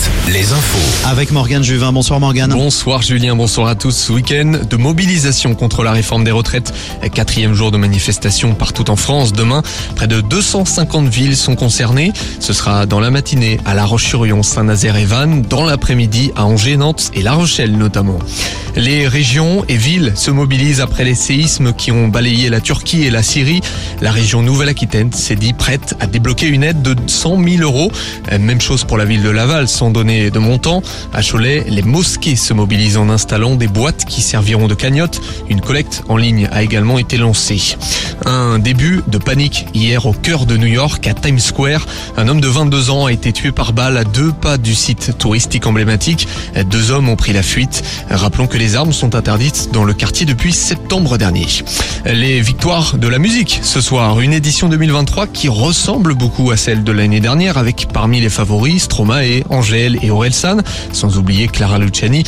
Sport. Les infos. Avec Morgane Juvin. Bonsoir Morgane. Bonsoir Julien, bonsoir à tous. Ce week-end de mobilisation contre la réforme des retraites. Quatrième jour de manifestation partout en France. Demain, près de 250 villes sont concernées. Ce sera dans la matinée à La Roche-sur-Yon, Saint-Nazaire et Vannes, dans l'après-midi à Angers, Nantes et La Rochelle notamment. Les régions et villes se mobilisent après les séismes qui ont balayé la Turquie et la Syrie. La région Nouvelle-Aquitaine s'est dit prête à débloquer une aide de 100 000 euros. Même chose pour la ville de Laval, sans donner de montant. À Cholet, les mosquées se mobilisent en installant des boîtes qui serviront de cagnotte. Une collecte en ligne a également été lancée. Un début de panique hier au cœur de New York, à Times Square. Un homme de 22 ans a été tué par balle à deux pas du site touristique emblématique. Deux hommes ont pris la fuite. Rappelons que les armes sont interdites dans le quartier depuis septembre dernier. Les victoires de la musique ce soir, une édition 2023 qui ressemble beaucoup à celle de l'année dernière avec parmi les favoris Stromae, Angèle et Orelsan, sans oublier Clara Luciani.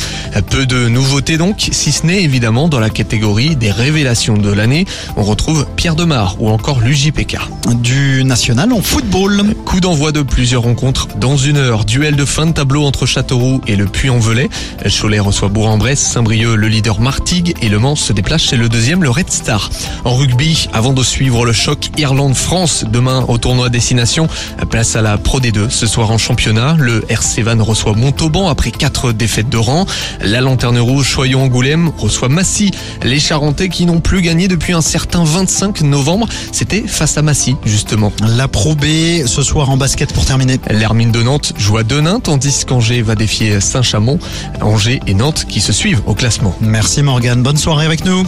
Peu de nouveautés donc, si ce n'est évidemment dans la catégorie des révélations de l'année. On retrouve Pierre Demar ou encore l'UJPK. Du national en football. Coup d'envoi de plusieurs rencontres dans une heure. Duel de fin de tableau entre Châteauroux et le Puy-en-Velay. Cholet reçoit Bourg-en-Bresse, Saint-Brieuc le leader Martigues et Le Mans se déplace chez le deuxième, le Red Star. En rugby, avant de suivre le choc Irlande-France demain au tournoi Destination, place à la Pro D2 ce soir en championnat. Le RC Van reçoit Montauban après quatre défaites de rang. La Lanterne Rouge Choyon-Angoulême reçoit Massy. Les Charentais qui n'ont plus gagné depuis un certain 25 novembre, c'était face à Massy justement. La Pro B ce soir en basket pour terminer. L'Hermine de Nantes joue à Denain tandis qu'Angers va défier Saint-Chamond. Angers et Nantes qui se suivent au classement. Merci Morgane, bonne soirée avec nous.